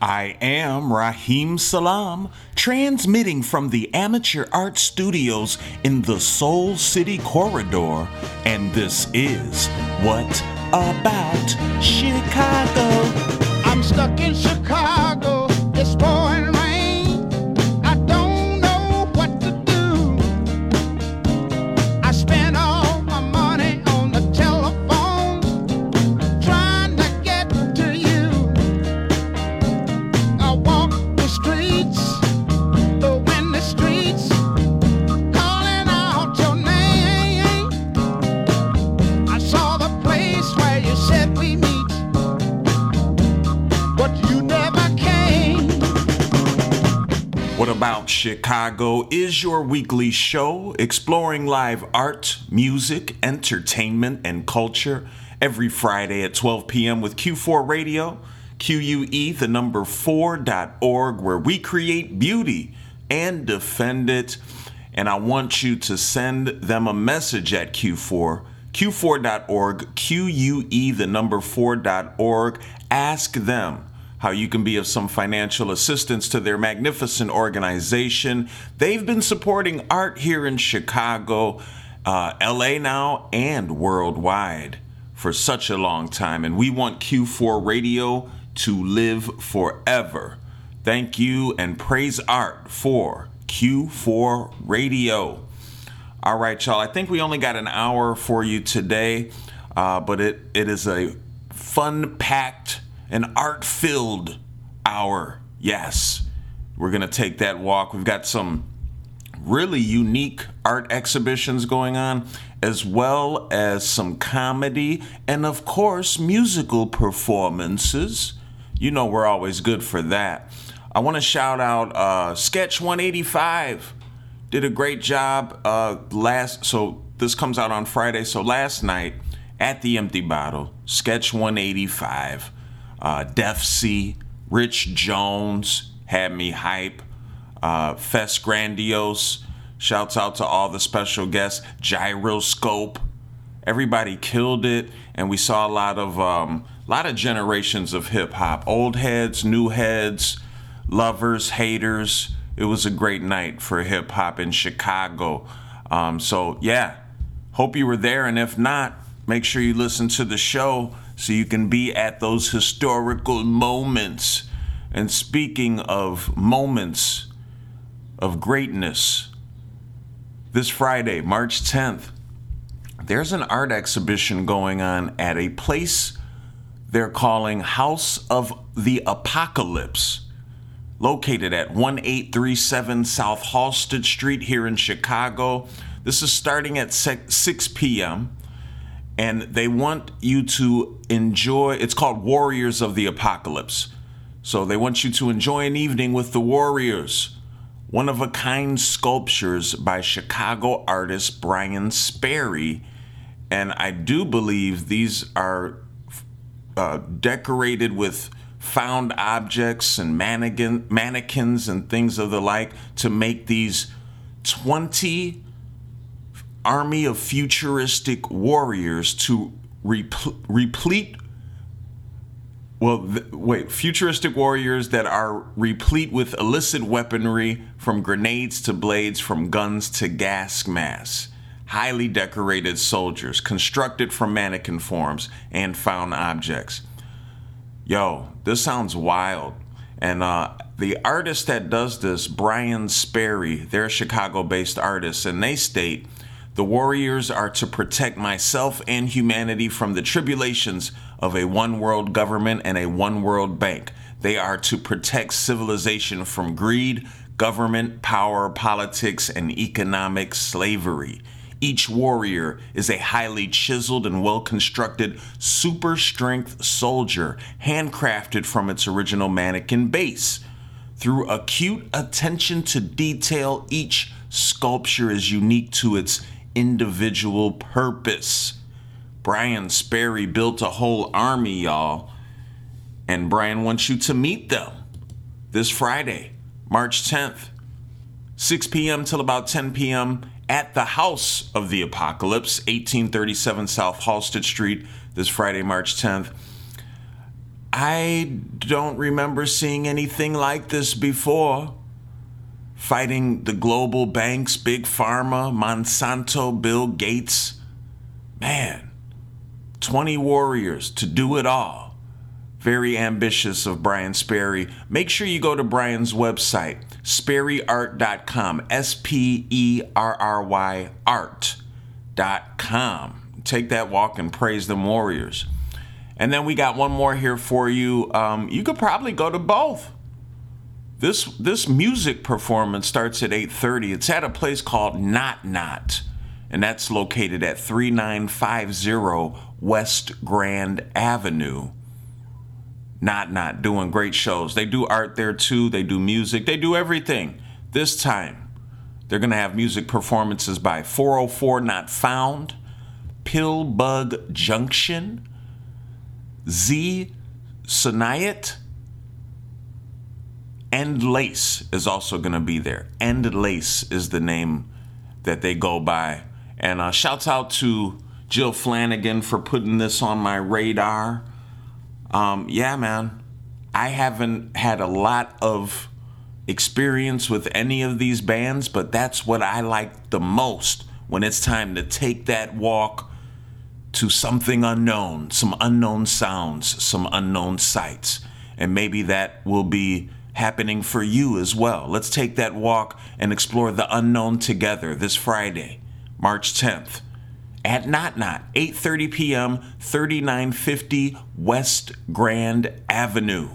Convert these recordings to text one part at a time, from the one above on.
I am Rahim Salaam, transmitting from the Amateur Art Studios in the Soul City Corridor, and this is What About Chicago? I'm stuck in Chicago. It's pouring Chicago is your weekly show exploring live art, music, entertainment, and culture every Friday at 12 p.m. with Que4 Radio, QUE, the number 4.org, where we create beauty and defend it. And I want you to send them a message at Que4, que4.org, QUE, the number 4.org. Ask them how you can be of some financial assistance to their magnificent organization. They've been supporting art here in Chicago, uh, LA now, and worldwide for such a long time. And we want Que4 Radio to live forever. Thank you and praise art for Que4 Radio. All right, y'all. I think we only got an hour for you today, uh, but it, it is a fun packed and art filled hour. Yes, we're going to take that walk. We've got some really unique art exhibitions going on, as well as some comedy and, of course, musical performances. You know, we're always good for that. I want to shout out uh, Sketch 185 did a great job uh, last. So this comes out on Friday. So last night at the Empty Bottle, Sketch 185, uh, Defcee, Rich Jones had me hype. Uh, Fest Grandiose. Shouts out to all the special guests. Gyroscope. Everybody killed it, and we saw a lot of um, lot of generations of hip hop. Old heads, new heads, lovers, haters it was a great night for hip hop in Chicago. Um, so, yeah, hope you were there. And if not, make sure you listen to the show so you can be at those historical moments. And speaking of moments of greatness, this Friday, March 10th, there's an art exhibition going on at a place they're calling House of the Apocalypse located at 1837 South Halsted Street here in Chicago. This is starting at 6 p.m. And they want you to enjoy, it's called Warriors of the Apocalypse. So they want you to enjoy an evening with the Warriors, one of a kind sculptures by Chicago artist Brian Sperry. And I do believe these are uh, decorated with found objects and mannequin, mannequins and things of the like to make these 20 army of futuristic warriors to repl- replete well th- wait futuristic warriors that are replete with illicit weaponry from grenades to blades from guns to gas masks highly decorated soldiers constructed from mannequin forms and found objects yo, this sounds wild. And uh, the artist that does this, Brian Sperry, they're a Chicago based artist, and they state the warriors are to protect myself and humanity from the tribulations of a one world government and a one world bank. They are to protect civilization from greed, government, power, politics, and economic slavery. Each warrior is a highly chiseled and well constructed super strength soldier, handcrafted from its original mannequin base. Through acute attention to detail, each sculpture is unique to its individual purpose. Brian Sperry built a whole army, y'all, and Brian wants you to meet them this Friday, March 10th, 6 p.m. till about 10 p.m at the House of the Apocalypse, 1837 South Halsted Street, this Friday, March 10th. I don't remember seeing anything like this before. Fighting the global banks, Big Pharma, Monsanto, Bill Gates. Man, 20 warriors to do it all. Very ambitious of Brian Sperry. Make sure you go to Brian's website, sperryart.com, S P E R R Y art.com. Take that walk and praise them warriors. And then we got one more here for you. Um, you could probably go to both. This this music performance starts at 8:30. It's at a place called Not Not, and that's located at 3950 West Grand Avenue. Not Not doing great shows. They do art there too. They do music. They do everything. This time, they're going to have music performances by 404 Not Found, Pillbug Junction, Z Sonayet, and Lace is also going to be there. And Lace is the name that they go by. And uh, shouts out to Jill Flanagan for putting this on my radar. Um, yeah, man, I haven't had a lot of experience with any of these bands, but that's what I like the most when it's time to take that walk to something unknown, some unknown sounds, some unknown sights. And maybe that will be happening for you as well. Let's take that walk and explore the unknown together this Friday, March 10th at Not Not, 8:30 p.m., 3950 West Grand Avenue.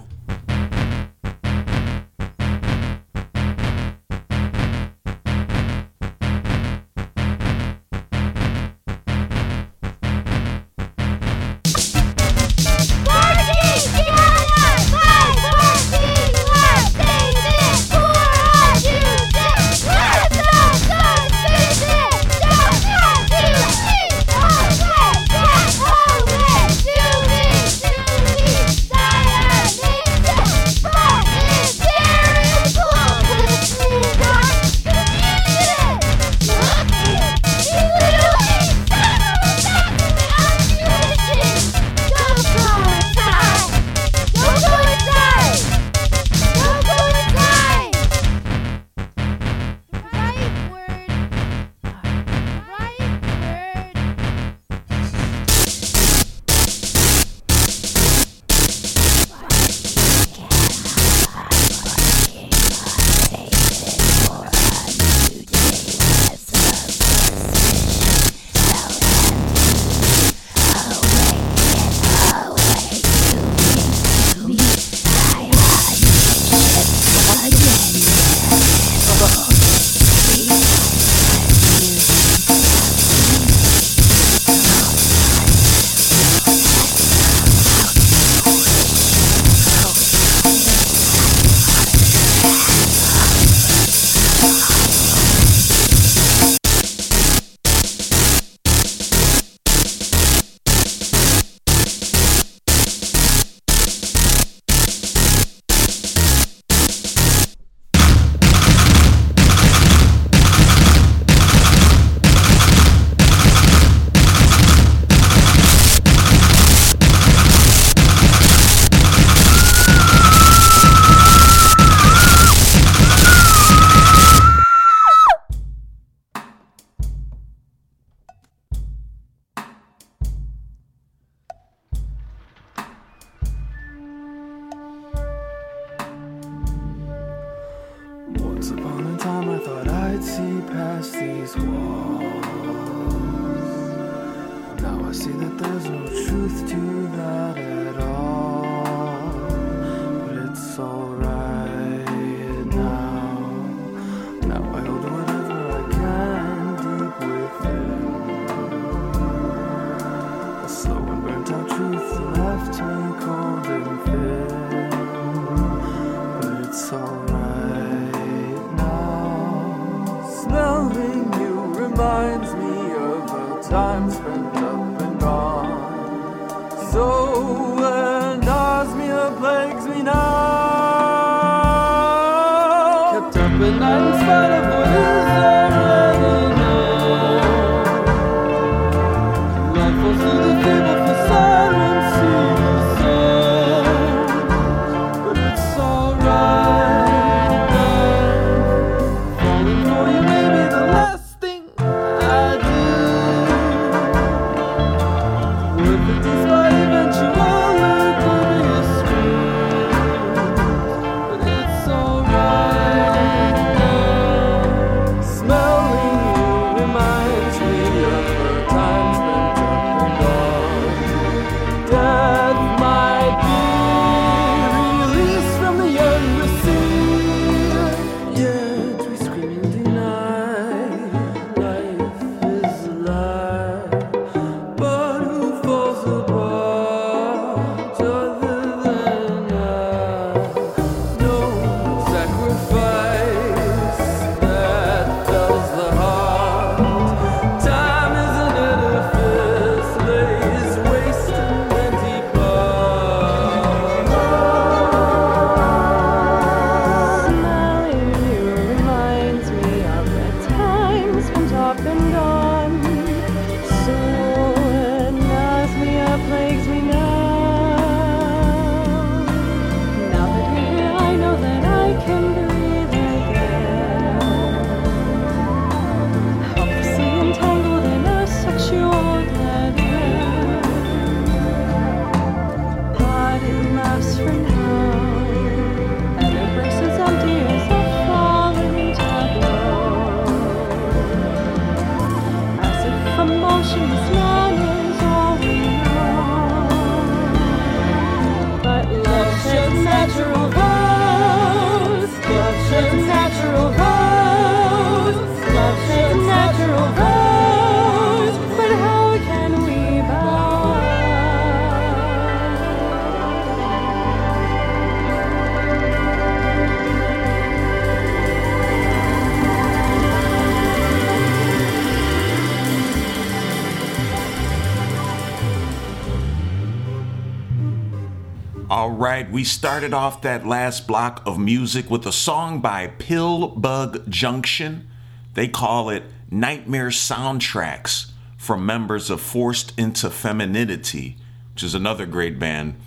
Right, we started off that last block of music with a song by Pillbug Junction. They call it Nightmare Soundtracks from members of Forced into Femininity, which is another great band.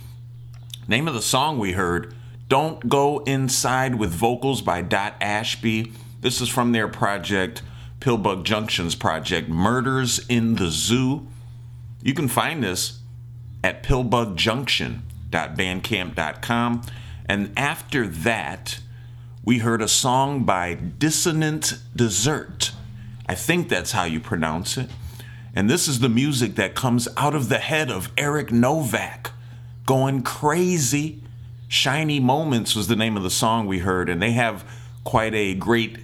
Name of the song we heard, Don't Go Inside with vocals by Dot Ashby. This is from their project, Pillbug Junction's project, Murders in the Zoo. You can find this at pillbugjunction.bandcamp.com. And after that, we heard a song by Dissonant Dessert. I think that's how you pronounce it. And this is the music that comes out of the head of Eric Novak, going crazy. Shiny Moments was the name of the song we heard, and they have quite a great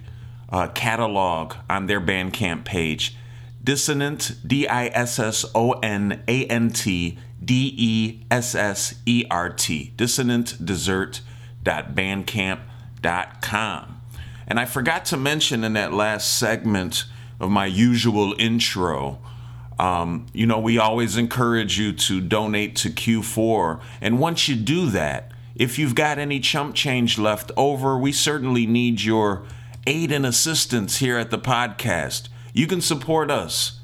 uh, catalog on their Bandcamp page. Dissonant, D I S S O N A N T D E S S E R T, dissonant dessert dissonantdessert.bandcamp.com. And I forgot to mention in that last segment of my usual intro, um, you know, we always encourage you to donate to Que4. And once you do that, if you've got any chump change left over, we certainly need your aid and assistance here at the podcast. You can support us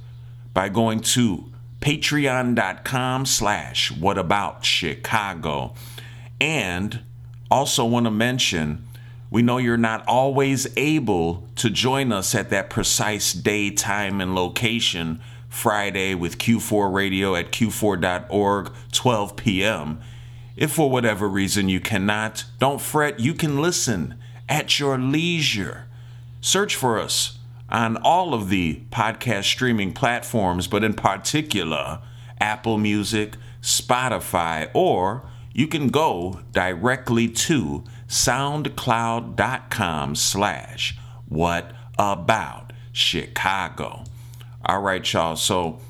by going to patreon.com slash whataboutchicago. And also want to mention, we know you're not always able to join us at that precise day, time, and location Friday with Que4 Radio at que4.org, 12 p.m. If for whatever reason you cannot, don't fret, you can listen at your leisure. Search for us on all of the podcast streaming platforms, but in particular, Apple Music, Spotify, or you can go directly to soundcloud.com slash what about Chicago. All right, y'all. So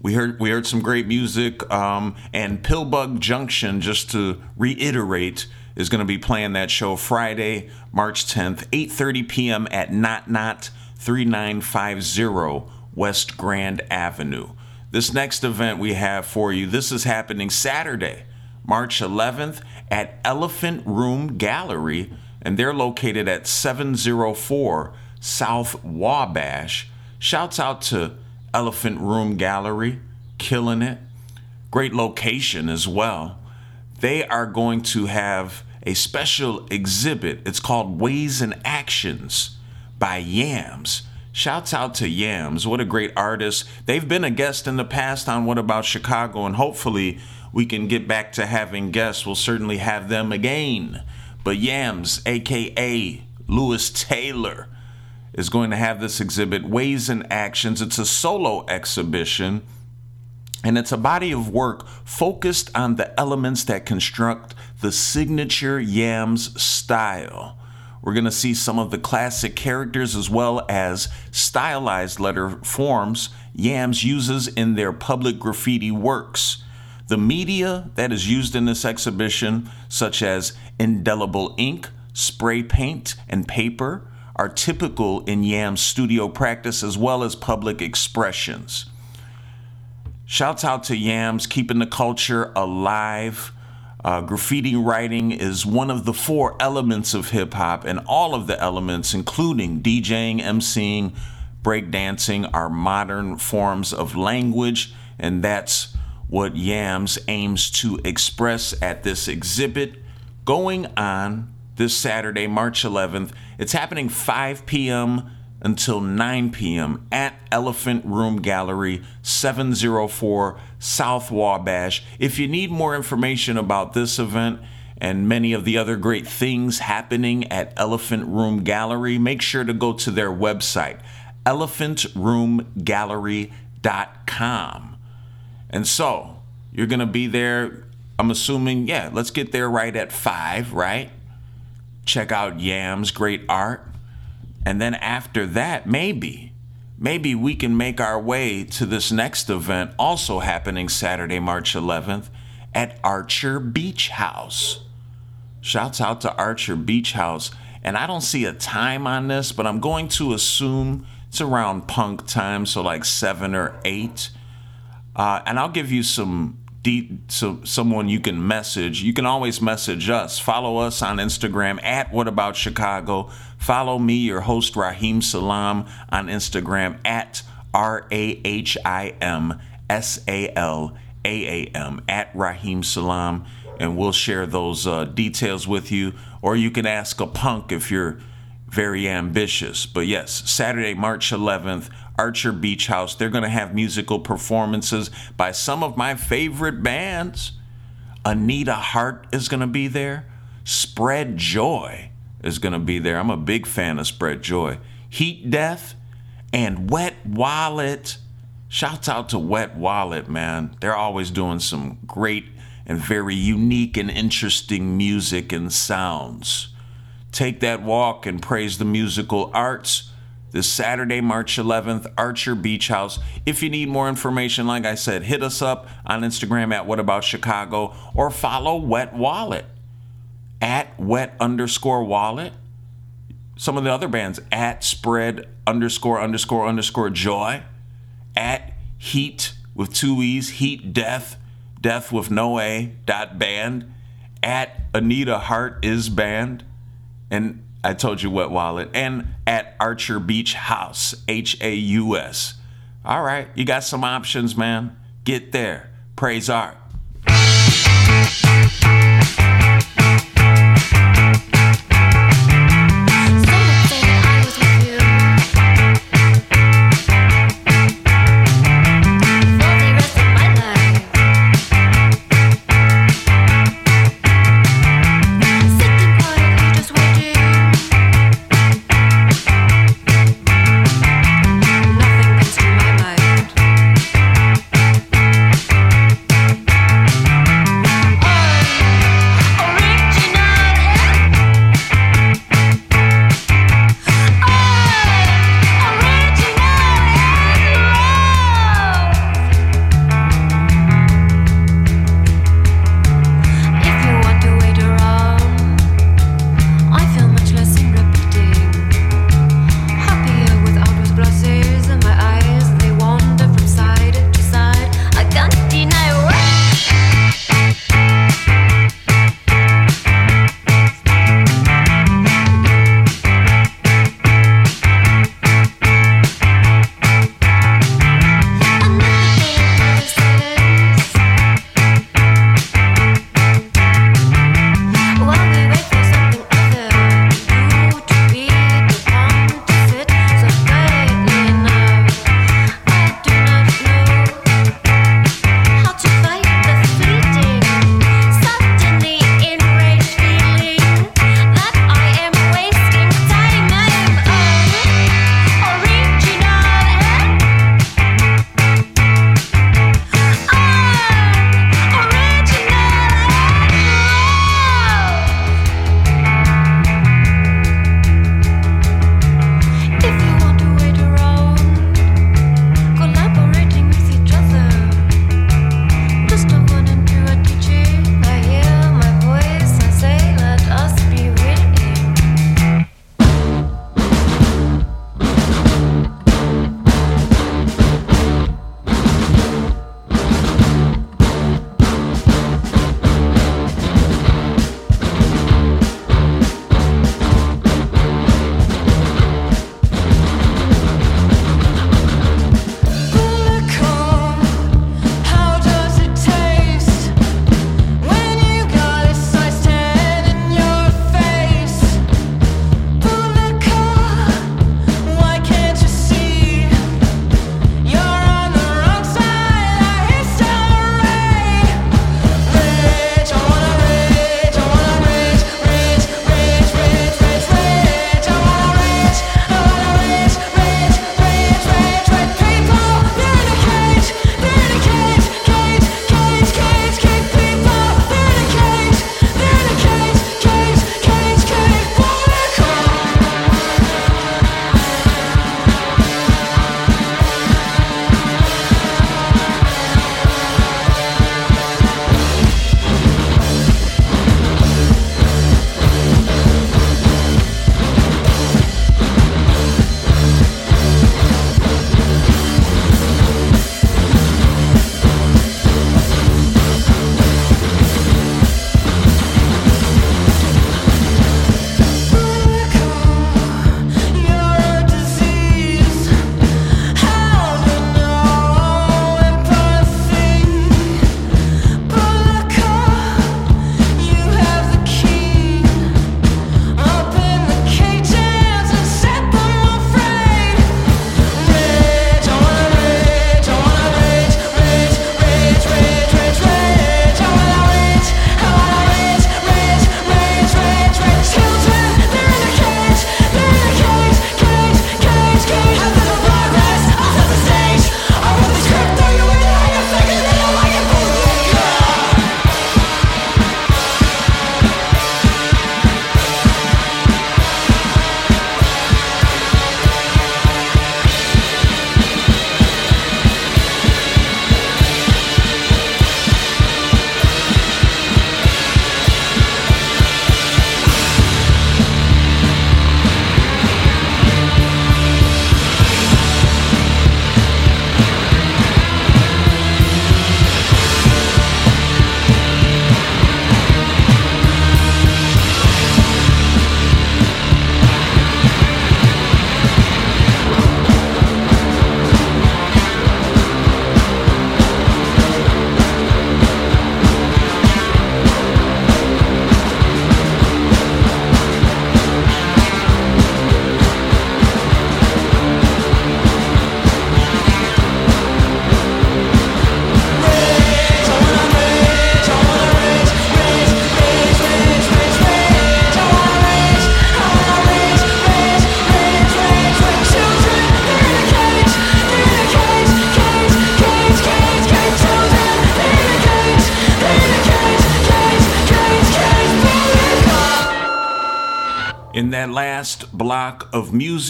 we heard we heard some great music, um, and Pillbug Junction. Just to reiterate, is going to be playing that show Friday, March 10th, 8:30 p.m. at Not Not 3950 West Grand Avenue. This next event we have for you. This is happening Saturday, March 11th at Elephant Room Gallery, and they're located at 704 South Wabash. Shouts out to Elephant Room Gallery, killing it. Great location as well. They are going to have a special exhibit. It's called Ways and Actions by Yams. Shouts out to Yams. What a great artist. They've been a guest in the past on What About Chicago, and hopefully we can get back to having guests. We'll certainly have them again. But Yams, aka Lewis Taylor, is going to have this exhibit, Ways and Actions. It's a solo exhibition, and it's a body of work focused on the elements that construct the signature Yams style. We're going to see some of the classic characters as well as stylized letter forms Yams uses in their public graffiti works. The media that is used in this exhibition, such as indelible ink, spray paint, and paper, are typical in Yam's studio practice as well as public expressions. Shouts out to Yams, keeping the culture alive. Uh, graffiti writing is one of the four elements of hip hop, and all of the elements, including DJing, MCing, breakdancing, are modern forms of language, and that's what Yams aims to express at this exhibit going on this Saturday, March 11th. It's happening 5 p.m. until 9 p.m. at Elephant Room Gallery, 704 South Wabash. If you need more information about this event and many of the other great things happening at Elephant Room Gallery, make sure to go to their website, elephantroomgallery.com. And so, you're going to be there, I'm assuming, yeah, let's get there right at 5, right? check out Yam's great art. And then after that, maybe, maybe we can make our way to this next event, also happening Saturday, March 11th, at Archer Beach Haus. Shouts out to Archer Beach Haus. And I don't see a time on this, but I'm going to assume it's around punk time, so like seven or eight. Uh, and I'll give you some de- so someone you can message. You can always message us. Follow us on Instagram at What About Chicago. Follow me, your host Rahim Salaam, on Instagram at R A H I M S A L A A M at Rahim Salaam, and we'll share those uh, details with you. Or you can ask a punk if you're very ambitious. But yes, Saturday, March 11th, Archer Beach Haus. They're going to have musical performances by some of my favorite bands. Anita Hart is going to be there. Spread Joy is going to be there. I'm a big fan of Spread Joy. Heet Deth and Wet Wallet. Shouts out to Wet Wallet, man. They're always doing some great and very unique and interesting music and sounds. Take that walk and praise the musical arts this Saturday, March 11th, Archer Beach Haus. If you need more information, like I said, hit us up on Instagram at What About Chicago or follow Wet Wallet at Wet underscore Wallet. Some of the other bands at Spread underscore underscore underscore Joy, at Heat with two E's, Heet Deth, Death with no A dot band, at Anita Hart is band, and I told you Wet Wallet, and at Archer Beach Haus, H A U S. All right, you got some options, man. Get there. Praise art.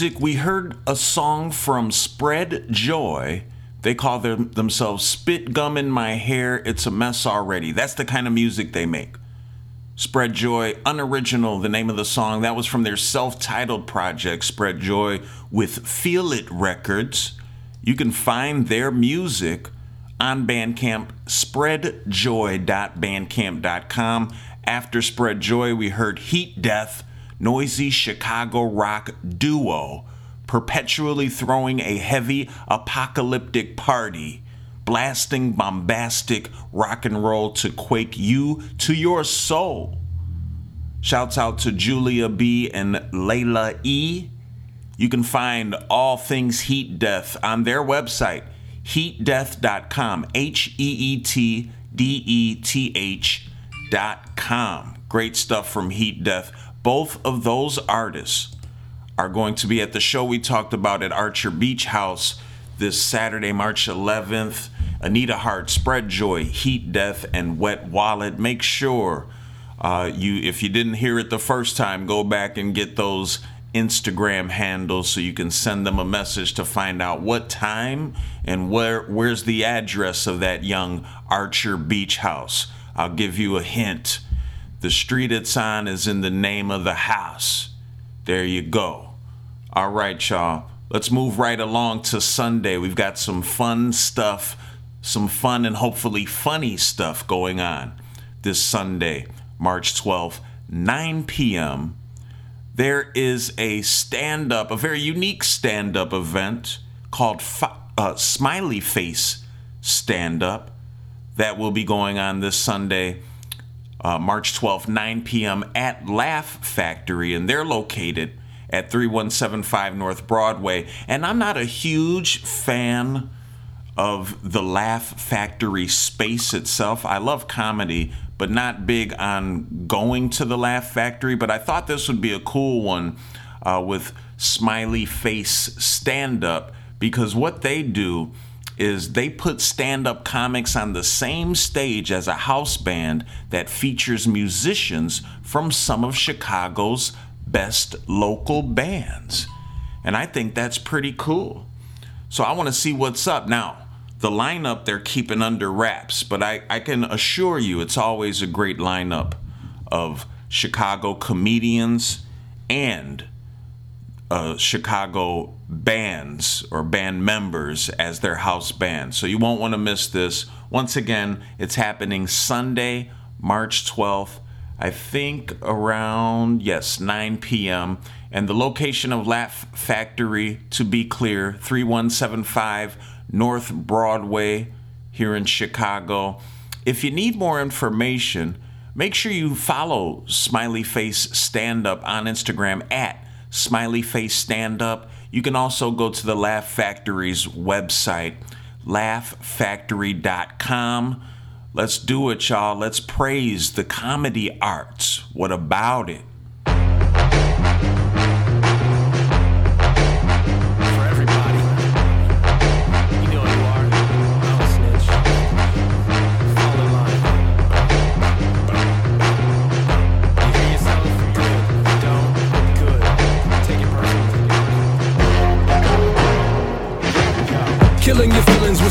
Music, we heard a song from Spread Joy. They call them, themselves Spit Gum in My Hair. It's a mess already. That's the kind of music they make. Spread Joy, unoriginal, the name of the song. That was from their self titled project, Spread Joy, with Feel It Records. You can find their music on Bandcamp, spreadjoy.bandcamp.com. After Spread Joy, we heard Heet Deth, noisy Chicago rock duo, perpetually throwing a heavy apocalyptic party, blasting bombastic rock and roll to quake you to your soul. Shouts out to Julia B and Layla E. You can find all things Heet Deth on their website, heetdeth.com. H E E T D E T H.com. Great stuff from Heet Deth. Both of those artists are going to be at the show we talked about at Archer Beach Haus this Saturday, March 11th. Anita Hart, Spread Joy, Heet Deth, and Wet Wallet. Make sure uh, you, if you didn't hear it the first time, go back and get those Instagram handles so you can send them a message to find out what time and where where's the address of that young Archer Beach House. I'll give you a hint. The street it's on is in the name of the house. There you go. All right, y'all. Let's move right along to Sunday. We've got some fun stuff, some fun and hopefully funny stuff going on this Sunday, March 12th, 9 p.m. There is a stand up, a very unique stand up event called Fi- uh, Smiley Face Stand Up that will be going on this Sunday uh, March 12th, 9 p.m. at Laugh Factory, and they're located at 3175 North Broadway. And I'm not a huge fan of the Laugh Factory space itself. I love comedy, but not big on going to the Laugh Factory. But I thought this would be a cool one uh, with Smiley Face Stand Up because what they do is they put stand up comics on the same stage as a house band that features musicians from some of Chicago's best local bands. And I think that's pretty cool. So I want to see what's up. Now, the lineup they're keeping under wraps, but I, I can assure you it's always a great lineup of Chicago comedians and uh, Chicago bands or band members as their house band. So you won't want to miss this. Once again, it's happening Sunday, March 12th. I think around, yes, 9 p.m. And the location of Laugh Factory, to be clear, 3175 North Broadway here in Chicago. If you need more information, make sure you follow Smiley Face Stand Up on Instagram at Smiley Face Stand Up. You can also go to the Laugh Factory's website, laughfactory.com. Let's do it, y'all. Let's praise the comedy arts. What about it?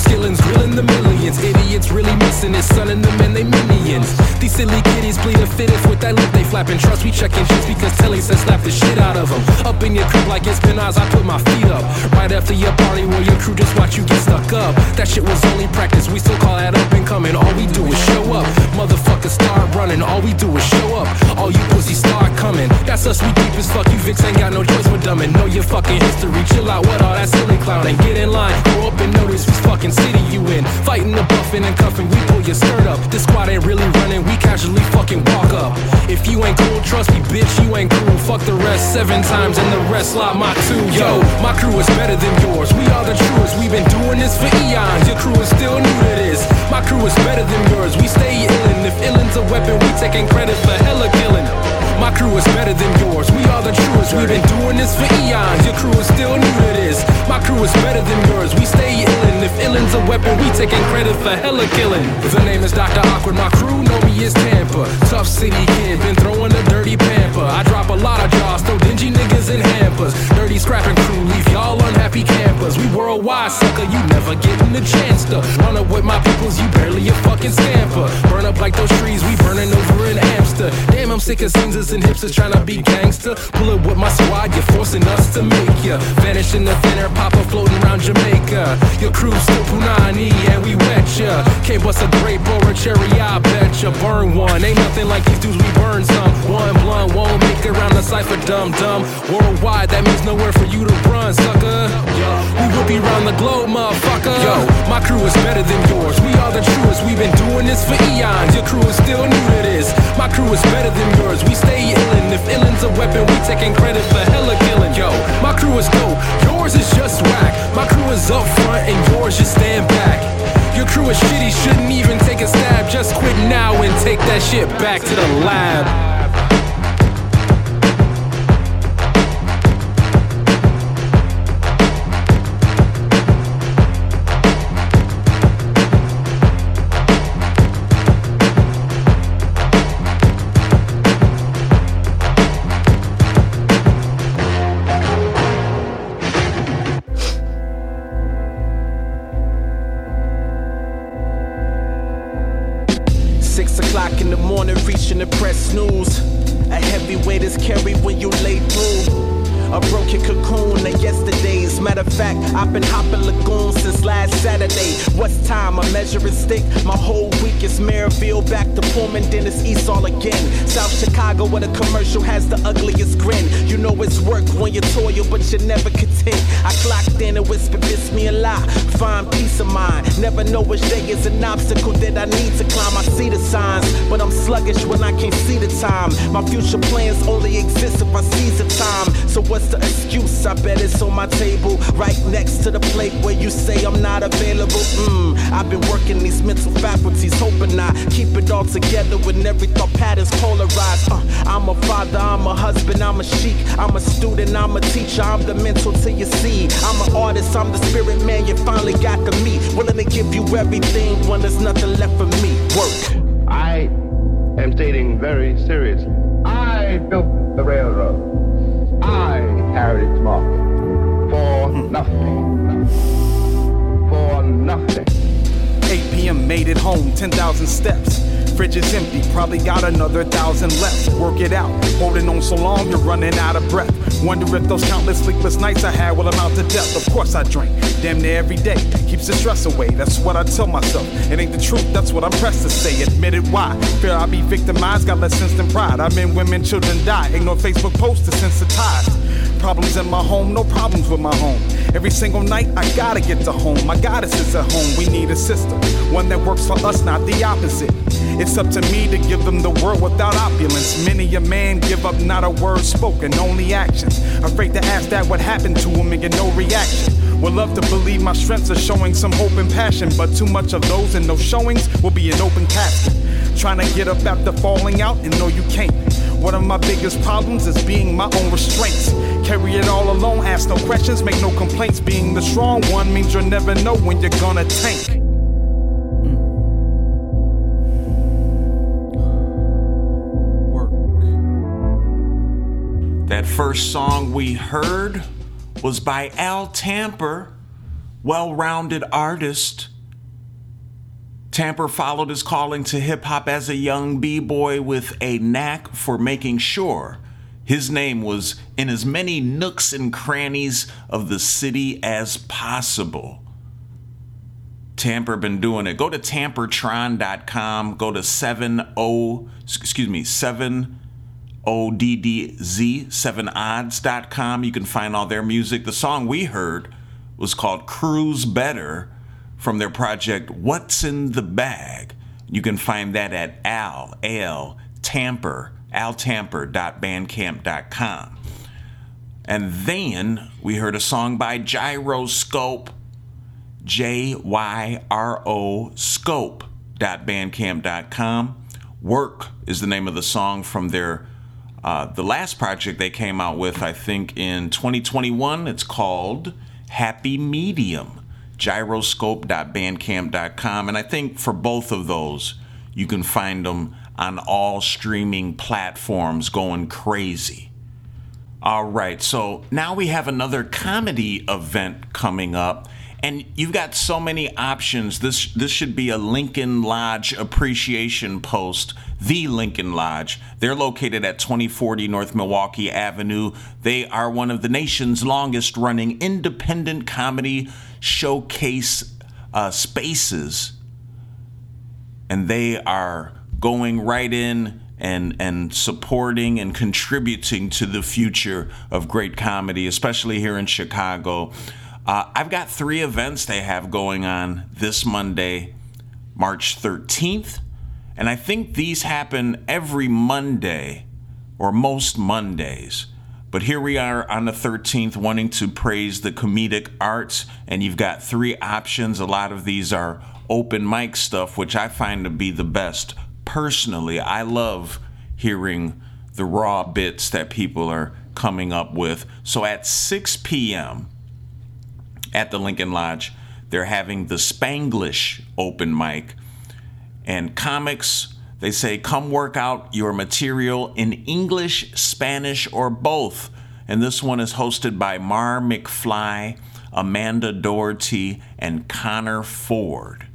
Skillings, grilling the millions. Idiots really missing it, son and the men they minions. These silly kiddies plead the fittest with that lip they flapping. Trust we checking shits because Telly said slap the shit out of them. Up in your crib like it's been Oz, I put my feet up. Right after your party where your crew just watch you get stuck up. That shit was only practice, we still call that up and coming. All we do is show up. Motherfuckers start running, all we do is show up. All you pussies start coming. That's us, we deep as fuck. You Vicks ain't got no choice but dumbing. Know your fucking history, chill out, what all that silly clowning. Get in line, grow up and notice whose fucking city you in. Fighting the buffing and cuffing, we pull your skirt up. This squad ain't really running, we casually fucking walk up. If you ain't cool, trust me, bitch, you ain't cool. Fuck the rest seven times and the rest lot my two. Yo, my crew is better than yours. We are the truest. We've been doing this for eons. Your crew is still new to this. My crew is better than yours. We stay illin'. If illin's a weapon, we taking credit for hella killing. My crew is better than yours. We are the truest. We've been doing this for eons. Your crew is still new to this. My crew is better than yours. We stay illin'. If illin's a weapon, we taking credit for hella killing. The name is Dr. Awkward. My crew know me is Tampa. Tough city kid, been throwing a dirty pamper. I drop a lot of jaws, throw dingy niggas in hampers. Dirty scrapping crew, leave y'all unhappy campers. We worldwide, sucker. You never getting the chance to run up with my peoples. You barely a fucking scamper. Burn up like those trees we burning over in Amster. Damn, I'm sick of scenes and hipsters trying to be gangster. Pull up with my squad, you're forcing us to make ya. Vanish in the thin air, Papa floating around Jamaica. Your crew still punani and we wet ya. Can't bust a grape or a cherry, I bet ya. Burn one, ain't nothing like these dudes, we burn some. One blunt won't make it around the cipher, dumb dumb. Worldwide, that means nowhere for you to run, sucker. We you round the globe, motherfucker. Yo, my crew is better than yours. We are the truest. We've been doing this for eons. Your crew is still new to this. My crew is better than yours. We stay illin'. If illin's a weapon, we taking credit for hella killing. Yo, my crew is dope. Yours is just whack. My crew is up front and yours just stand back. Your crew is shitty, shouldn't even take a stab. Just quit now and take that shit back to the lab. Made it home, 10,000 steps. Fridge is empty, probably got another thousand left. Work it out, holding on so long, you're running out of breath. Wonder if those countless sleepless nights I had will amount to death. Of course I drink, damn near every day. Keeps the stress away, that's what I tell myself. It ain't the truth, that's what I'm pressed to say. Admit it, why? Fear I'll be victimized, got less sense than pride. I mean, women, children die. Ignore Facebook posts to sensitize. Problems in my home, no problems with my home. Every single night, I gotta get to home. My goddess is at home. We need a system, one that works for us, not the opposite. It's up to me to give them the world without opulence. Many a man give up, not a word spoken, only actions. Afraid to ask that what happened to him and get no reaction. Would love to believe my strengths are showing some hope and passion, but too much of those and those showings will be an open casket. Trying to get up after falling out, and no, you can't. One of my biggest problems is being my own restraints. Carry it all alone, ask no questions, make no complaints. Being the strong one means you'll never know when you're gonna tank. Hmm. That first song we heard was by Al Tamper, well rounded artist. Tamper followed his calling to hip hop as a young b boy with a knack for making sure his name was in as many nooks and crannies of the city as possible. Tamper been doing it. Go to tampertron.com. Go to 70, excuse me, 7 ODDZ, 7oddz.com. You can find all their music. The song we heard was called Cruise Better from their project What's in the Bag. You can find that at Al, Al, Tamper, altamper.bandcamp.com. And then we heard a song by Jyroscope, J Y R O scope.bandcamp.com. Work is the name of the song from their uh, the last project they came out with, I think, in 2021. It's called Happy Medium. Jyroscope.bandcamp.com. And I think for both of those, you can find them on all streaming platforms going crazy. All right, so now we have another comedy event coming up, and you've got so many options. This this should be a Lincoln Lodge appreciation post. The Lincoln Lodge. They're located at 2040 North Milwaukee Avenue. They are one of the nation's longest running independent comedy showcase uh, spaces and they are going right in and and supporting and contributing to the future of great comedy, especially here in Chicago. Uh, I've got three events they have going on this Monday, March 13th, and I think these happen every Monday or most Mondays. But here we are on the 13th, wanting to praise the comedic arts, and you've got three options. A lot of these are open mic stuff, which I find to be the best. Personally, I love hearing the raw bits that people are coming up with. So at 6 p.m. at the Lincoln Lodge, they're having the Spanglish open mic. And comics, they say, come work out your material in English, Spanish, or both. And this one is hosted by Mar McFly, Amanda Doherty, and Connor Ford.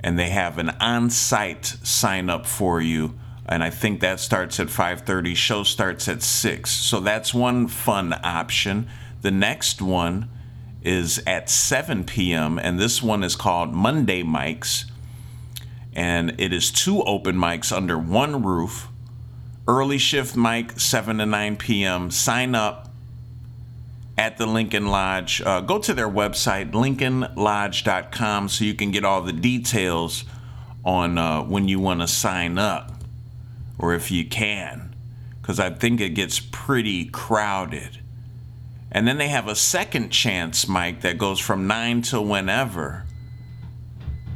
And they have an on-site sign up for you. And I think that starts at 5:30. Show starts at 6. So that's one fun option. The next one is at 7 p.m. and this one is called Monday Mics and it is two open mics under one roof. Early shift mic, 7 to 9 p.m. Sign up at the Lincoln Lodge. Uh, go to their website, lincolnlodge.com, so you can get all the details on uh, when you want to sign up or if you can, because I think it gets pretty crowded. And then they have a second chance mic that goes from 9 to whenever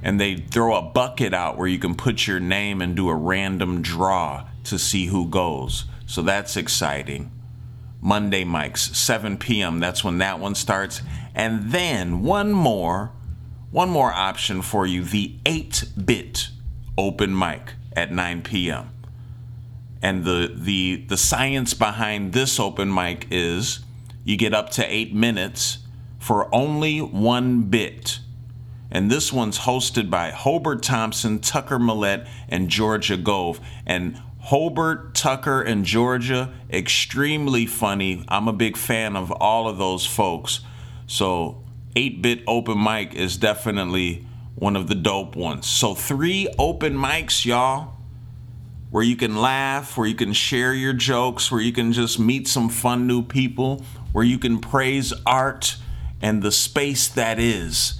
and they throw a bucket out where you can put your name and do a random draw to see who goes. So that's exciting. Monday mics, 7 p.m. That's when that one starts. And then one more, one more option for you the 8 bit open mic at 9 p.m. And the, the, the science behind this open mic is you get up to eight minutes for only one bit and this one's hosted by Hobart Thompson, Tucker Millette, and Georgia Gove. And Hobart, Tucker, and Georgia, extremely funny. I'm a big fan of all of those folks. So, 8 bit open mic is definitely one of the dope ones. So, three open mics, y'all, where you can laugh, where you can share your jokes, where you can just meet some fun new people, where you can praise art and the space that is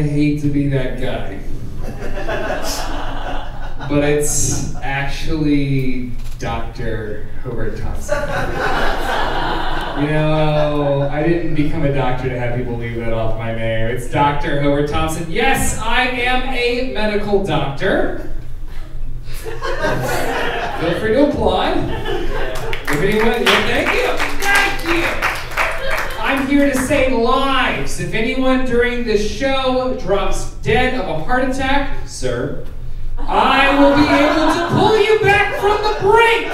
I hate to be that guy. But it's actually Dr. Hobart Thompson. You know, I didn't become a doctor to have people leave that off my name. It's Dr. Hobart Thompson. Yes, I am a medical doctor. Feel free to applaud. If anyone, yeah, thank you, here to save lives. If anyone during this show drops dead of a heart attack, sir, I will be able to pull you back from the brink.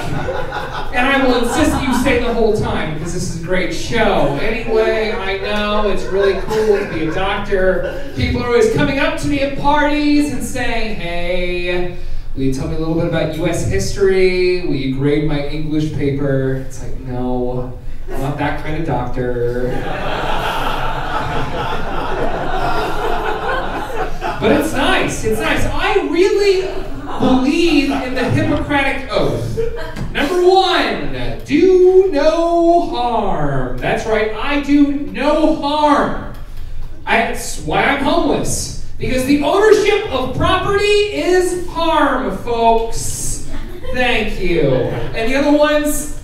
And I will insist you stay the whole time because this is a great show. Anyway, I know it's really cool to be a doctor. People are always coming up to me at parties and saying, hey, will you tell me a little bit about US history? Will you grade my English paper? It's like, no. I'm not that kind of doctor. but it's nice. It's nice. I really believe in the Hippocratic Oath. Number one, do no harm. That's right, I do no harm. That's why I'm homeless. Because the ownership of property is harm, folks. Thank you. And the other ones,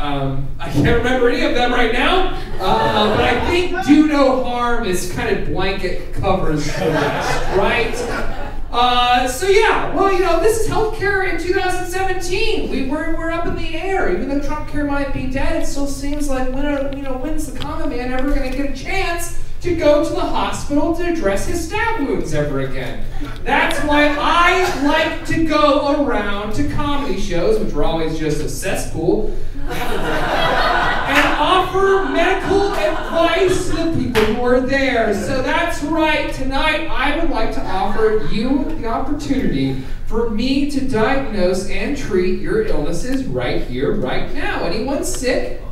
um, I can't remember any of them right now. Uh, but I think do no harm is kind of blanket covers the rest, right? Uh, so yeah, well, you know, this is healthcare in 2017. We we're, we're up in the air. Even though Trump care might be dead, it still seems like when are, you know when's the common man ever going to get a chance to go to the hospital to address his stab wounds ever again? That's why I like to go around to comedy shows, which are always just a cesspool, and offer medical advice to the people who are there. So that's right. Tonight, I would like to offer you the opportunity for me to diagnose and treat your illnesses right here, right now. Anyone sick?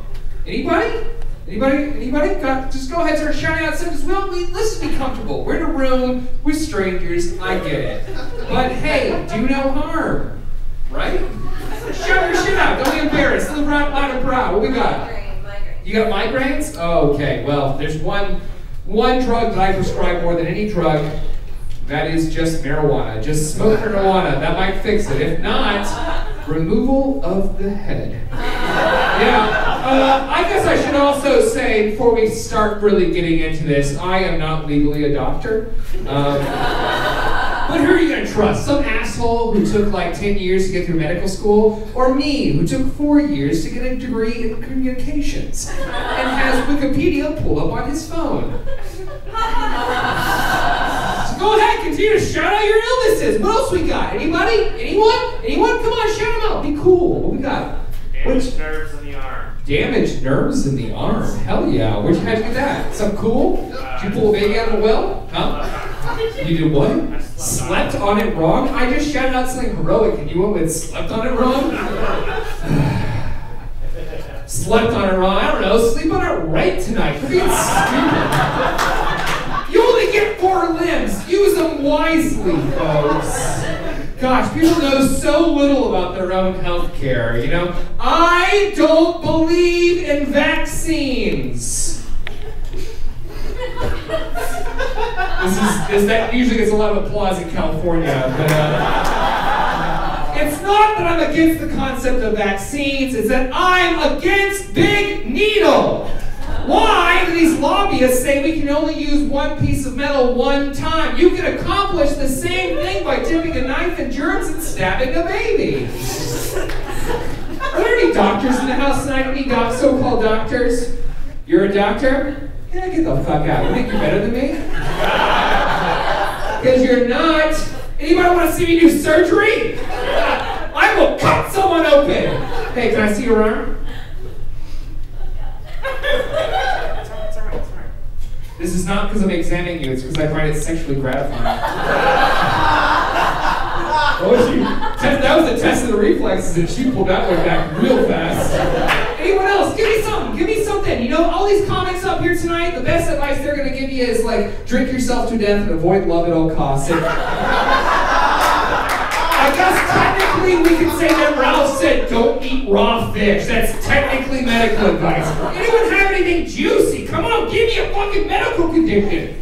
Anybody? Anybody? Anybody? Got, just go ahead and start shouting out symptoms. Well, we, let's be comfortable. We're in a room with strangers. I get it. But hey, do no harm. Right? Shout your shit out. Don't be embarrassed. Right loud and proud. What we got? Migraine. You got migraines? Okay. Well, there's one one drug that I prescribe more than any drug. That is just marijuana. Just smoke marijuana. That might fix it. If not, removal of the head. Yeah. Uh, I guess I should also say before we start really getting into this, I am not legally a doctor. Um, but who are you gonna trust? Some asshole who took like 10 years to get through medical school? Or me, who took four years to get a degree in communications and has Wikipedia pulled up on his phone? So go ahead, continue to shout out your illnesses. What else we got? Anybody? Anyone? Anyone? Come on, shout them out. Be cool. What we got? Damaged nerves in the arm. Damaged nerves in the arm. Hell yeah. Where'd you have to do that? Something cool? Did you pull a baby out of a well? Huh? Uh-huh. You did what? Slept on it wrong? I just shouted out something heroic and you went with slept on it wrong? slept on it wrong. I don't know. Sleep on it right tonight. Quit being stupid. You only get four limbs. Use them wisely, folks. Gosh, people know so little about their own health care, you know? I don't believe in vaccines. This is, this, that usually gets a lot of applause in California, but uh, it's not that I'm against the concept of vaccines, it's that I'm against Big Needle. Why do these lobbyists say we can only use one piece of metal one time? You can accomplish the same thing by dipping a knife in germs and stabbing a baby. Are there any doctors in the house tonight? Any so-called doctors? You're a doctor? Yeah, get the fuck out. You think you're better than me? Because you're not. Anybody want to see me do surgery? I will cut someone open. Hey, can I see your arm? This is not because I'm examining you, it's because I find it sexually gratifying. what was you? That was a test of the reflexes, and she pulled that one back real fast. Anyone else? Give me something. Give me something. You know, all these comics up here tonight, the best advice they're going to give you is like, drink yourself to death and avoid love at all costs. And I guess technically we can say that Ralph said don't eat raw fish. That's technically medical advice. Anyone have anything juicy? Come on, give me a fucking medical condition.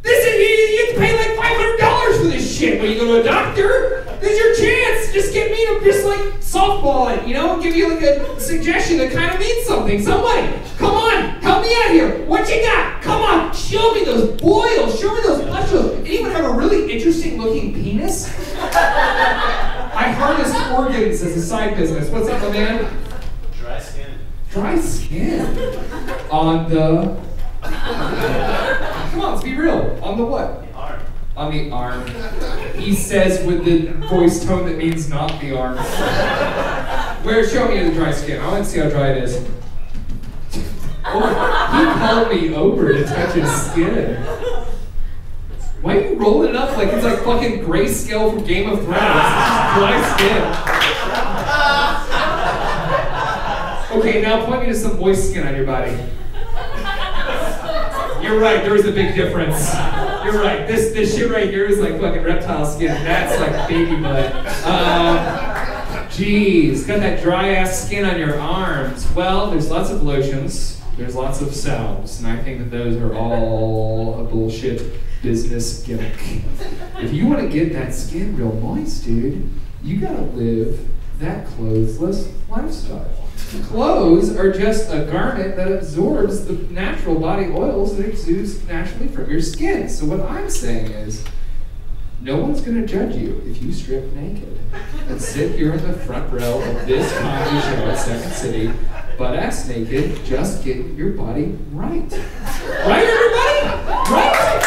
This is you, you have to pay like five hundred dollars for this shit when you go to a doctor. This is your chance. Just get me to just like softball it, you know, give you like a suggestion that kind of means something. Somebody, come on, help me out here. What you got? Come on, show me those boils. Show me those pustules. Anyone have a really interesting looking penis? I harvest organs as a side business. What's up, my man? Dry skin. Dry skin on the. Come on, let's be real. On the what? On the arm. He says with the voice tone that means not the arm. Where? Show me the dry skin. I want to see how dry it is. Oh, he called me over to touch his skin. Why are you rolling it up like it's like fucking grayscale from Game of Thrones? Dry skin. Okay, now point me to some moist skin on your body. You're right, there is a big difference. You're right. This this shit right here is like fucking reptile skin. That's like baby butt. Um, Jeez, got that dry ass skin on your arms. Well, there's lots of lotions, there's lots of salves, and I think that those are all a bullshit business gimmick. If you want to get that skin real moist, dude, you gotta live that clothesless lifestyle. Clothes are just a garment that absorbs the natural body oils that exudes naturally from your skin. So what I'm saying is, no one's gonna judge you if you strip naked and sit here in the front row of this comedy show at Second City, butt ass naked, just getting your body right. Right, everybody? Right?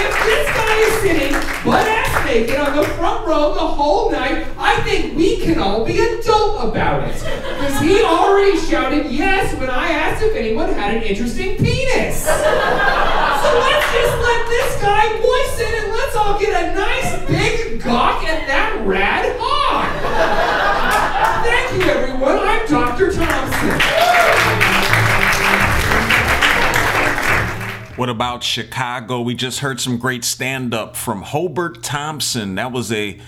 If this guy is sitting butt ass naked on the front row the whole night, I think we can all be adult about it. Because he already shouted yes when I asked if anyone had an interesting penis. So let's just let this guy voice it and let's all get a nice big gawk at that rad hog. Thank you, everyone. I'm Dr. Thompson. What about Chicago? We just heard some great stand up from Hobart Thompson. That was a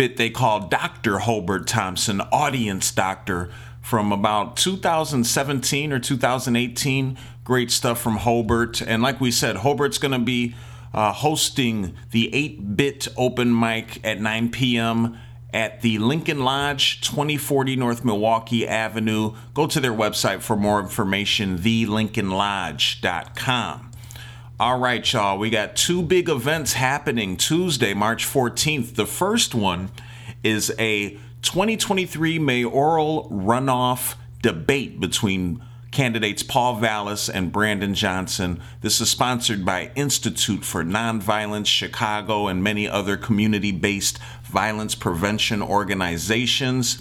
bit they called Dr. Hobart Thompson, audience doctor, from about 2017 or 2018. Great stuff from Hobart. And like we said, Hobart's going to be uh, hosting the 8 bit open mic at 9 p.m. at the Lincoln Lodge, 2040 North Milwaukee Avenue. Go to their website for more information, thelincolnlodge.com. All right, y'all. We got two big events happening Tuesday, March 14th. The first one is a 2023 mayoral runoff debate between candidates Paul Vallas and Brandon Johnson. This is sponsored by Institute for Nonviolence Chicago and many other community based violence prevention organizations.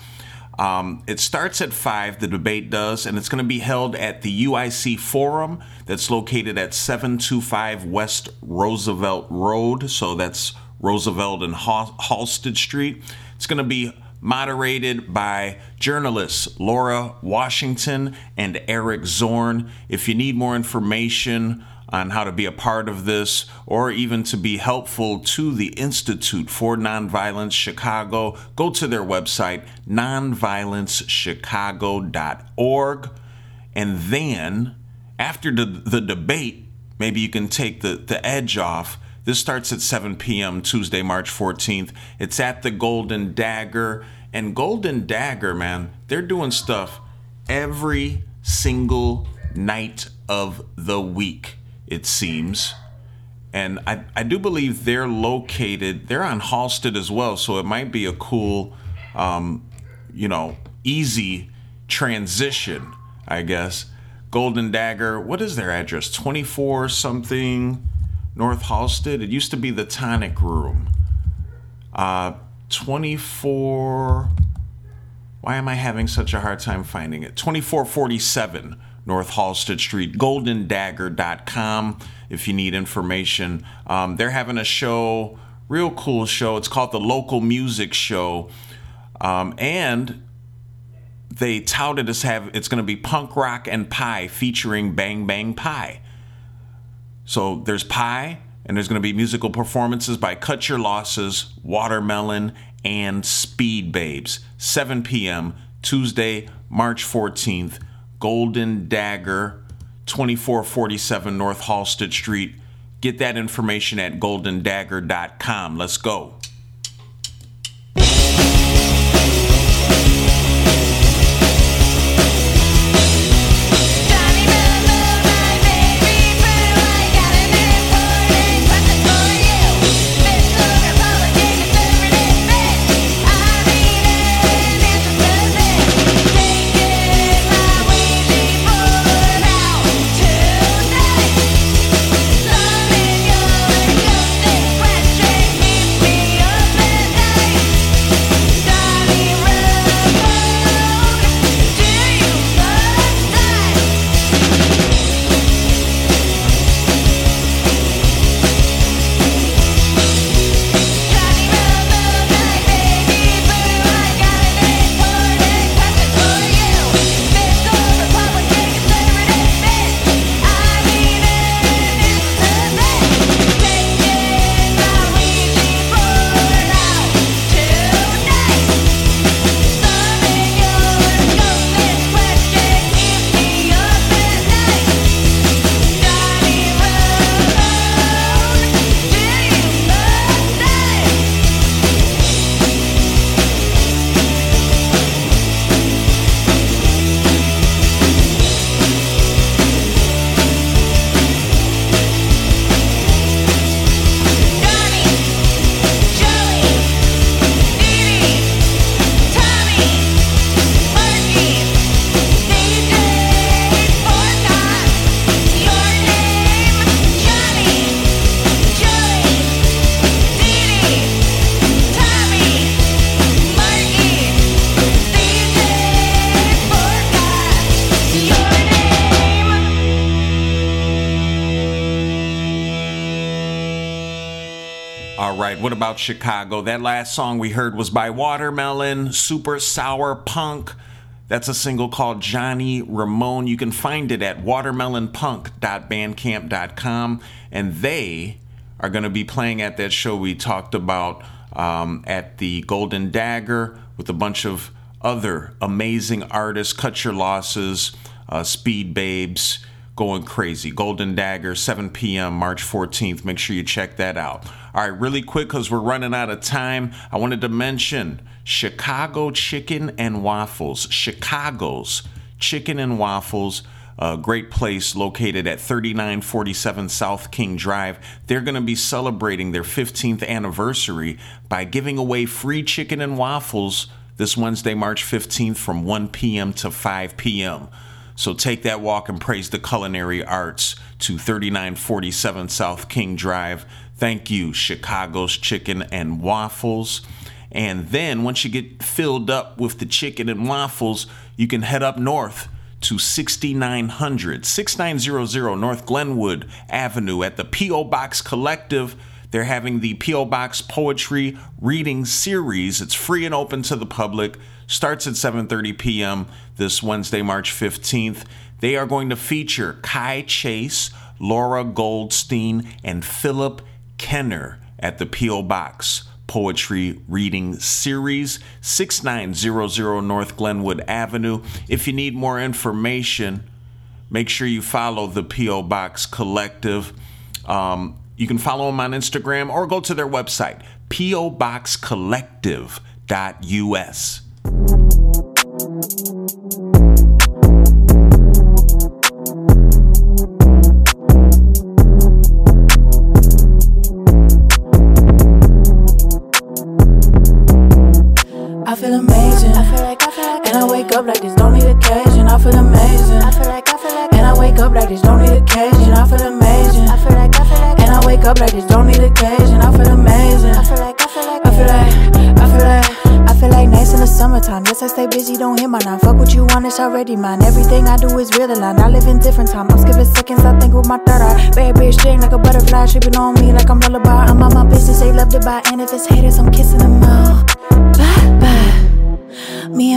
Um, it starts at 5, the debate does, and it's going to be held at the UIC Forum that's located at 725 West Roosevelt Road. So that's Roosevelt and Hal- Halsted Street. It's going to be moderated by journalists Laura Washington and Eric Zorn. If you need more information, on how to be a part of this or even to be helpful to the Institute for Nonviolence Chicago, go to their website, nonviolencechicago.org. And then after the, the debate, maybe you can take the, the edge off. This starts at 7 p.m. Tuesday, March 14th. It's at the Golden Dagger. And Golden Dagger, man, they're doing stuff every single night of the week it seems. And I, I do believe they're located, they're on Halsted as well, so it might be a cool, um, you know, easy transition, I guess. Golden Dagger, what is their address? 24 something North Halsted? It used to be the Tonic Room. Uh, 24. Why am I having such a hard time finding it? 2447 North Halsted Street, goldendagger.com if you need information. Um, they're having a show, real cool show. It's called the Local Music Show. Um, and they touted as have it's going to be punk rock and pie featuring Bang Bang Pie. So there's pie, and there's going to be musical performances by Cut Your Losses, Watermelon, and Speed Babes. 7 p.m. Tuesday, March 14th. Golden Dagger, 2447 North Halsted Street. Get that information at goldendagger.com. Let's go. Chicago? That last song we heard was by Watermelon, Super Sour Punk. That's a single called Johnny Ramone. You can find it at watermelonpunk.bandcamp.com. And they are going to be playing at that show we talked about um, at the Golden Dagger with a bunch of other amazing artists. Cut Your Losses, uh, Speed Babes, going crazy. Golden Dagger, 7 p.m., March 14th. Make sure you check that out. All right, really quick because we're running out of time. I wanted to mention Chicago Chicken and Waffles. Chicago's Chicken and Waffles. A great place located at 3947 South King Drive. They're going to be celebrating their 15th anniversary by giving away free chicken and waffles this Wednesday, March 15th from 1 p.m. to 5 p.m. So take that walk and praise the culinary arts to 3947 South King Drive. Thank you, Chicago's Chicken and Waffles. And then once you get filled up with the chicken and waffles, you can head up north to 6900 6900 North Glenwood Avenue at the P.O. Box Collective. They're having the P.O. Box Poetry Reading Series. It's free and open to the public. Starts at 7:30 p.m. this Wednesday, March 15th. They are going to feature Kai Chase, Laura Goldstein, and Philip Kenner at the P.O. Box Poetry Reading Series, 6900 North Glenwood Avenue. If you need more information, make sure you follow the P.O. Box Collective. Um, you can follow them on Instagram or go to their website, P.O. Box poboxcollective.us. I wake up like this, don't need occasion. I feel amazing. I feel like I feel like and I wake up like this, don't need occasion. I feel amazing. I feel like I feel like and I wake up like this, don't need occasion. I feel amazing. I feel like I feel like I feel like I feel like I feel like nights in the summertime. Yes, I stay busy, don't hit my nine. Fuck what you want, it's already mine. Everything I do is real aligned. I live in different time. I'm skipping seconds, I think with my third eye. Bad bitch, string like a butterfly, shipping on me like I'm lullaby. I'm on my business, they love to buy. And if it's haters, I'm kissing them all.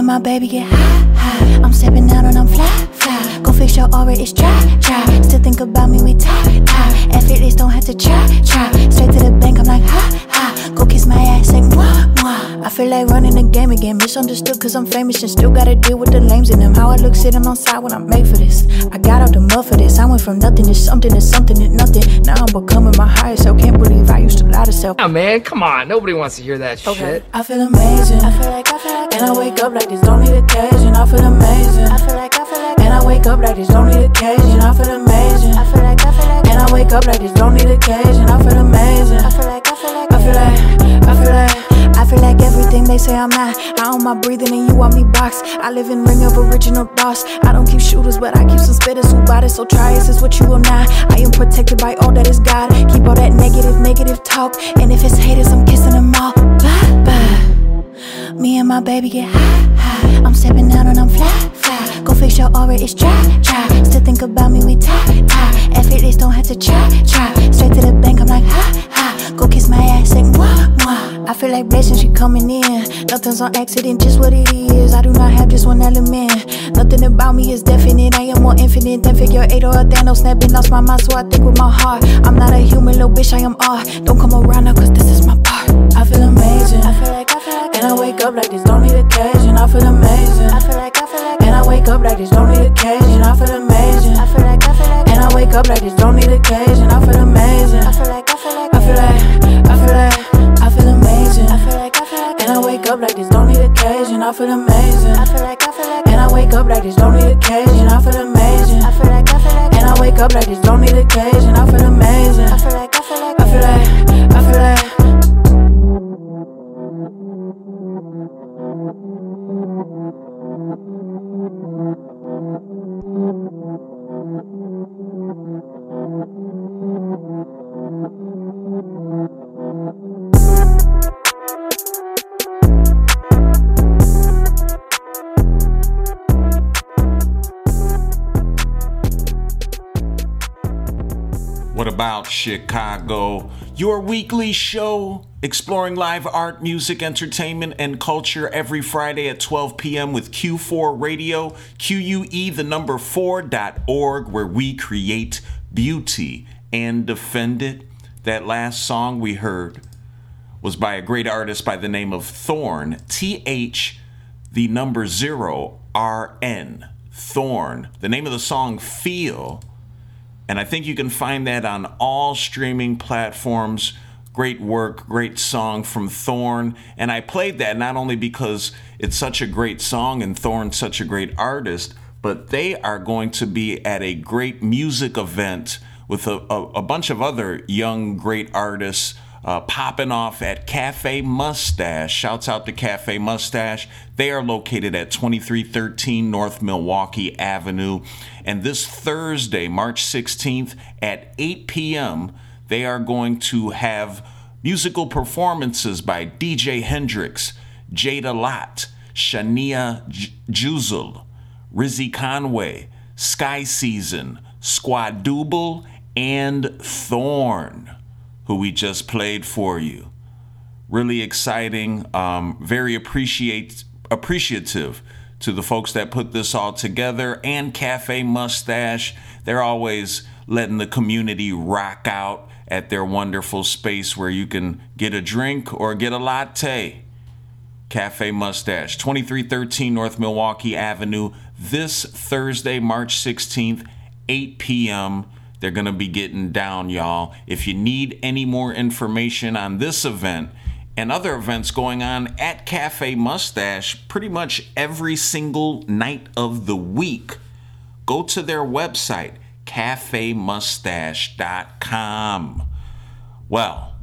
And my baby get high, high. I'm stepping down and I'm fly, fly. Go fix your aura, it's dry, dry. Still think about me, we tie, tie. Effortless, don't have to try, try. Straight to the bank, I'm like, ha, ha. Go kiss my ass, like, mwah, mwah. I feel like running the game again. Misunderstood, cause I'm famous and still gotta deal with the lames in them. How I look sitting on side when I'm made for this. I got out the mud for this. I went from nothing to something to something to nothing. Now I'm becoming my higher self. Can't believe I used to lie to self. Oh man, come on. Nobody wants to hear that shit. I feel amazing. I feel like I feel like and I wake up like this, don't need occasion. I feel amazing. I feel like I feel like and I wake up like this, don't need occasion. I feel amazing. I feel like I feel like and I wake up like this, don't need occasion. I feel amazing. I feel like I feel like I feel like I feel like everything they say I'm not. I own my breathing and you want me box. I live in ring of original boss. I don't keep shooters, but I keep some spitters who bought it. So try this is what you will not. I am protected by all that is God. Keep all that negative, negative talk. And if it's haters, I'm kissing them all. Bye bye. Me and my baby get high, high. I'm stepping down and I'm fly, fly. Go fix your aura, it's dry, dry. Still think about me, we tie, tie. Effortless, don't have to try, try. Straight to the bank, I'm like, ha, ha. Go kiss my ass, like, mwah, mwah. I feel like blessings, she coming in. Nothing's on accident, just what it is. I do not have just one element. Nothing about me is definite. I am more infinite than figure eight or a Thanos snapping. Lost my mind, so I think with my heart. I'm not a human, little bitch, I am art. Don't come around now, cause this is my part. I feel amazing. I feel like I feel like and I wake up like this, don't need occasion. I feel amazing. I feel like I feel like and I wake up like this, don't need occasion. I feel amazing. I feel like I feel like and I wake up like this, don't need occasion. I feel amazing. I feel like up like this, don't need occasion. I feel amazing. I feel like I feel like and I wake up like this, don't need occasion. I feel amazing. I feel like I feel like and I wake up like this, don't need occasion. Chicago? Your weekly show exploring live art, music, entertainment, and culture every Friday at 12 p.m. with Que4 Radio, QUE, the number 4.org, where we create beauty and defend it. That last song we heard was by a great artist by the name of Th0rn, T H, the number zero, R N, Th0rn. The name of the song, Feel. And I think you can find that on all streaming platforms. Great work, great song from Th0rn. And I played that not only because it's such a great song and Th0rn's such a great artist, but they are going to be at a great music event with a, a, a bunch of other young, great artists uh, popping off at Cafe Mustache. Shouts out to Cafe Mustache. They are located at 2313 North Milwaukee Avenue. And this Thursday, March 16th at 8 p.m., they are going to have musical performances by DJ Hendrix, Jada Lott, Shania J- Juzel, Rizzy Conway, Sky Season, Squadouble, and Th0rn, who we just played for you. Really exciting, um, very appreciate appreciative to the folks that put this all together and Cafe Mustache. They're always letting the community rock out at their wonderful space where you can get a drink or get a latte. Cafe Mustache, 2313 North Milwaukee Avenue, this Thursday, March 16th, 8 p.m. They're going to be getting down, y'all. If you need any more information on this event and other events going on at Cafe Mustache pretty much every single night of the week, go to their website, cafemustache.com. Well,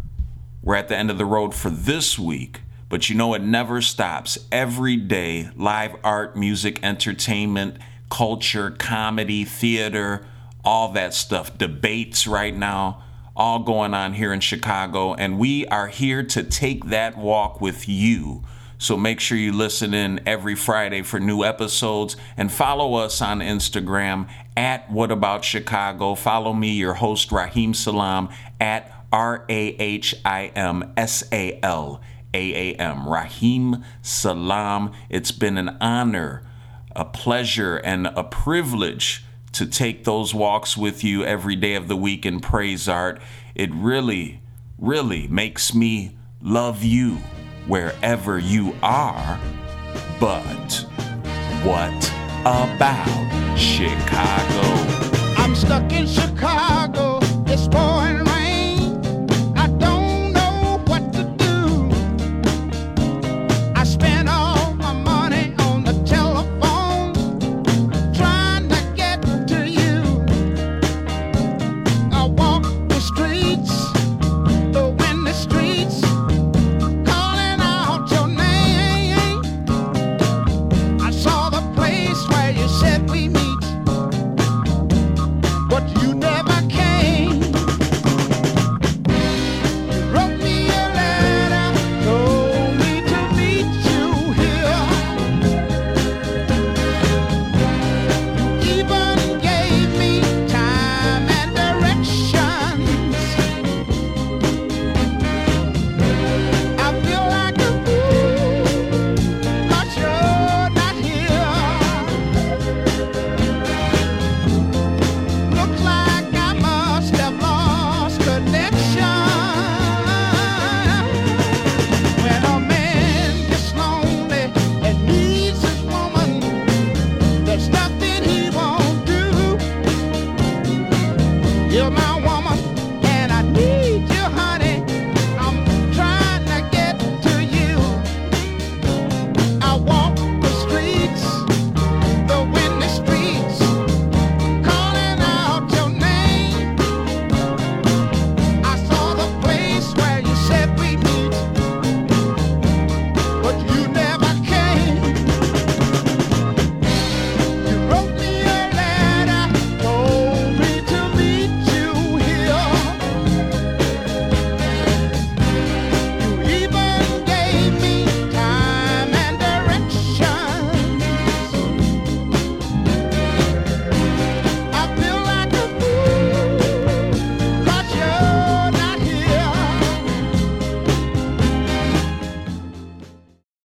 we're at the end of the road for this week, but you know it never stops. Every day, live art, music, entertainment, culture, comedy, theater, all that stuff, debates right now, all going on here in Chicago. And we are here to take that walk with you. So make sure you listen in every Friday for new episodes and follow us on Instagram at What About Chicago. Follow me, your host, Rahim Salaam, at R A H I M S A L A A M. Rahim Salaam. It's been an honor, a pleasure, and a privilege to take those walks with you every day of the week in praise art. It really, really makes me love you wherever you are. But what about Chicago? I'm stuck in Chicago. It's pouring